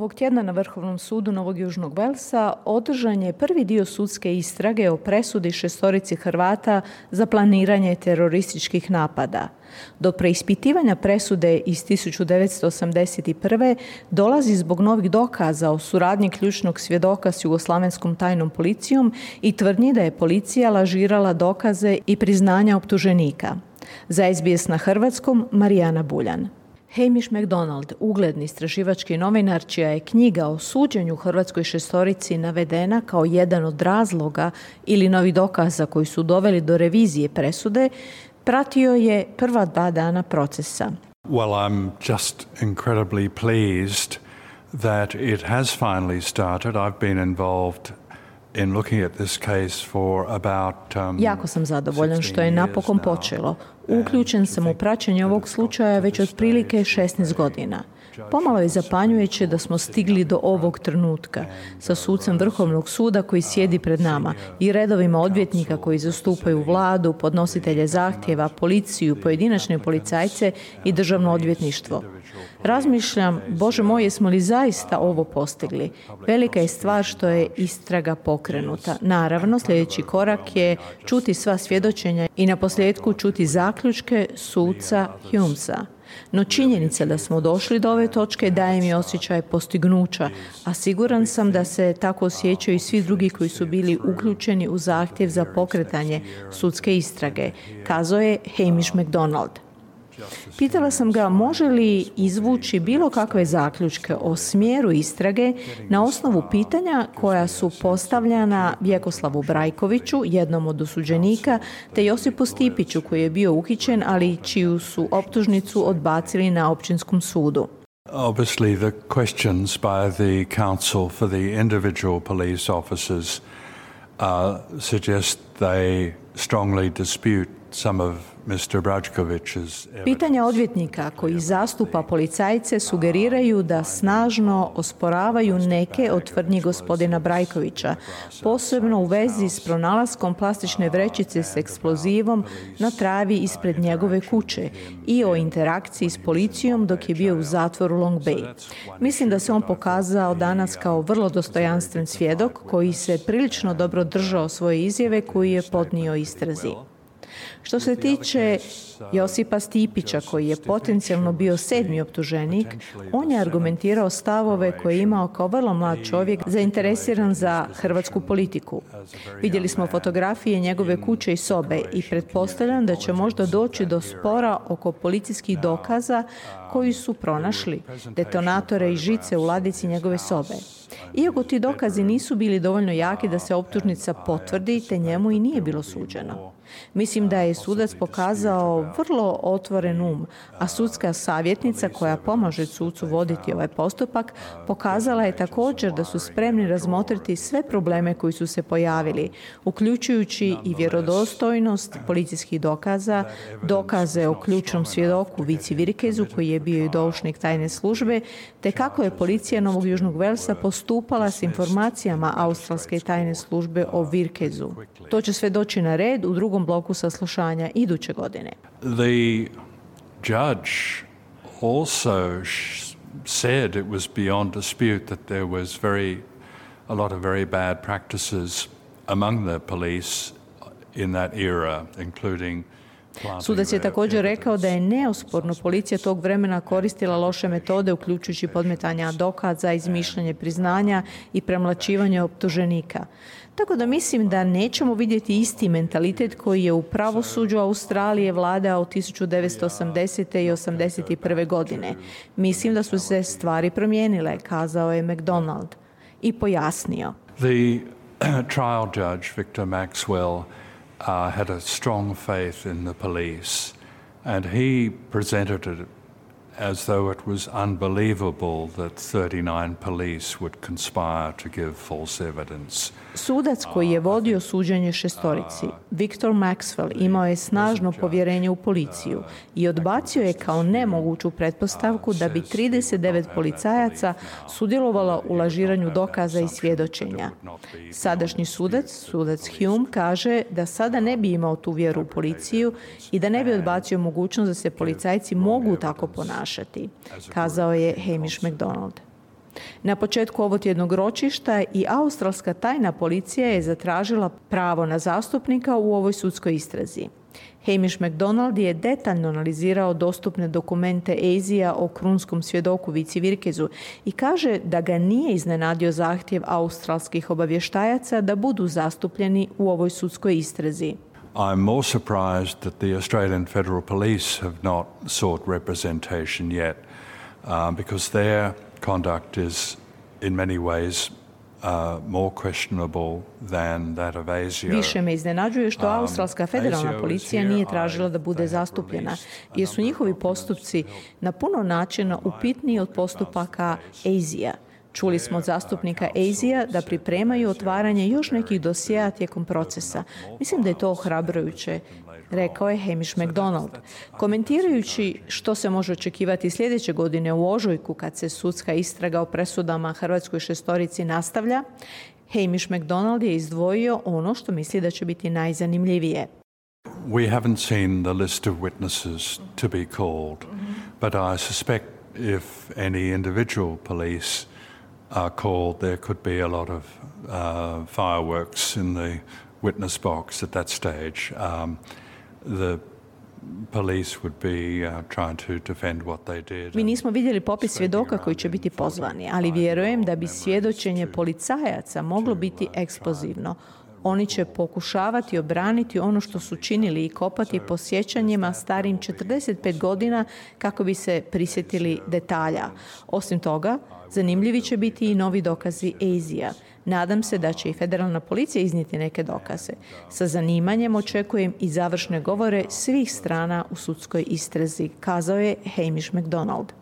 Ovog tjedna na Vrhovnom sudu Novog Južnog Velsa održan je prvi dio sudske istrage o presudi šestorici Hrvata za planiranje terorističkih napada. Do preispitivanja presude iz 1981. dolazi zbog novih dokaza o suradnji ključnog svjedoka s jugoslavenskom tajnom policijom i tvrdnji da je policija lažirala dokaze i priznanja optuženika. Za SBS na hrvatskom Marijana Buljan. Hamish McDonald, ugledni istraživački novinar čija je knjiga o suđenju Hrvatskoj šestorici navedena kao jedan od razloga ili novi dokaza koji su doveli do revizije presude, pratio je prva dva dana procesa. Well, I'm just incredibly pleased that it has finally started. I've been involved jako sam zadovoljan što je napokon počelo. Uključen sam u praćenje ovog slučaja već otprilike 16 godina. Pomalo je zapanjujuće da smo stigli do ovog trenutka sa sucem Vrhovnog suda koji sjedi pred nama i redovima odvjetnika koji zastupaju vladu, podnositelje zahtjeva, policiju, pojedinačne policajce i državno odvjetništvo. Razmišljam, Bože moj, jesmo li zaista ovo postigli? Velika je stvar što je istraga pokrenuta. Naravno, sljedeći korak je čuti sva svjedočenja i na posljedku čuti zaključke suca Humesa. No činjenica da smo došli do ove točke daje mi osjećaj postignuća, a siguran sam da se tako osjećaju i svi drugi koji su bili uključeni u zahtjev za pokretanje sudske istrage, kazao je Hamish McDonald. Pitala sam ga može li izvući bilo kakve zaključke o smjeru istrage na osnovu pitanja koja su postavljana Vjekoslavu Brajkoviću, jednom od osuđenika, te Josipu Stipiću koji je bio uhićen, ali čiju su optužnicu odbacili na općinskom sudu. Obviously the questions by the for the individual police officers uh, suggest they strongly dispute Pitanja odvjetnika koji zastupa policajce sugeriraju da snažno osporavaju neke od tvrdnji gospodina Brajkovića, posebno u vezi s pronalaskom plastične vrećice s eksplozivom na travi ispred njegove kuće i o interakciji s policijom dok je bio u zatvoru Long Bay. Mislim da se on pokazao danas kao vrlo dostojanstven svjedok koji se prilično dobro držao svoje izjave koju je podnio istrazi. Što se tiče Josipa Stipića, koji je potencijalno bio sedmi optuženik, on je argumentirao stavove koje je imao kao vrlo mlad čovjek zainteresiran za hrvatsku politiku. Vidjeli smo fotografije njegove kuće i sobe i pretpostavljam da će možda doći do spora oko policijskih dokaza koji su pronašli detonatore i žice u ladici njegove sobe. Iako ti dokazi nisu bili dovoljno jaki da se optužnica potvrdi, te njemu i nije bilo suđeno. Mislim da je sudac pokazao vrlo otvoren um, a sudska savjetnica koja pomaže sucu voditi ovaj postupak pokazala je također da su spremni razmotriti sve probleme koji su se pojavili, uključujući i vjerodostojnost policijskih dokaza, dokaze o ključnom svjedoku Vici Virkezu koji je bio i doušnik tajne službe, te kako je policija Novog Južnog Velsa postupala s informacijama australske tajne službe o Virkezu. To će sve doći na red u drugom bloku saslušanja iduće godine. The judge also said it was beyond dispute that there was very a lot of very bad practices among the police in that era, including Sudac je također rekao da je neosporno policija tog vremena koristila loše metode uključujući podmetanja dokaza, izmišljanje priznanja i premlačivanje optuženika. Tako da mislim da nećemo vidjeti isti mentalitet koji je u pravosuđu Australije vladao od 1980. i 81. godine. Mislim da su se stvari promijenile, kazao je McDonald i pojasnio. The trial judge Victor Maxwell uh, had a strong faith in the police, and he presented it as though it was unbelievable that 39 police would conspire to give false evidence. Sudac koji je vodio suđenje šestorici, Viktor Maxwell, imao je snažno povjerenje u policiju i odbacio je kao nemoguću pretpostavku da bi 39 policajaca sudjelovalo u lažiranju dokaza i svjedočenja. Sadašnji sudac, sudac Hume, kaže da sada ne bi imao tu vjeru u policiju i da ne bi odbacio mogućnost da se policajci mogu tako ponašati, kazao je Hamish McDonald. Na početku ovog tjednog ročišta i australska tajna policija je zatražila pravo na zastupnika u ovoj sudskoj istrazi. Hamish McDonald je detaljno analizirao dostupne dokumente Azija o krunskom svjedoku Vici Virkezu i kaže da ga nije iznenadio zahtjev australskih obavještajaca da budu zastupljeni u ovoj sudskoj istrazi. I'm more surprised that the Australian Federal Police have not sought representation yet um, because their conduct is in many ways Uh, more questionable than that of Asia. Više me iznenađuje što um, australska federalna policija nije tražila da bude zastupljena, jer su njihovi postupci na puno načina upitniji od postupaka Azija. Čuli smo od zastupnika Azija da pripremaju otvaranje još nekih dosjeja tijekom procesa. Mislim da je to ohrabrujuće rekao je Hamish McDonald. Komentirajući što se može očekivati sljedeće godine u Ožujku kad se sudska istraga o presudama Hrvatskoj šestorici nastavlja, Hamish McDonald je izdvojio ono što misli da će biti najzanimljivije. We haven't seen the list of witnesses to be called, but I suspect if any individual police are called, there could be a lot of uh, fireworks in the witness box at that stage. Um, the police would be uh, trying to defend what they did. Mi nismo vidjeli popis svjedoka koji će biti pozvani, ali vjerujem da bi svjedočenje policajaca moglo biti eksplozivno. Oni će pokušavati obraniti ono što su činili i kopati po sjećanjima starim 45 godina kako bi se prisjetili detalja. Osim toga, zanimljivi će biti i novi dokazi Azija. Nadam se da će i federalna policija iznijeti neke dokaze. Sa zanimanjem očekujem i završne govore svih strana u sudskoj istrazi, kazao je Hamish McDonald.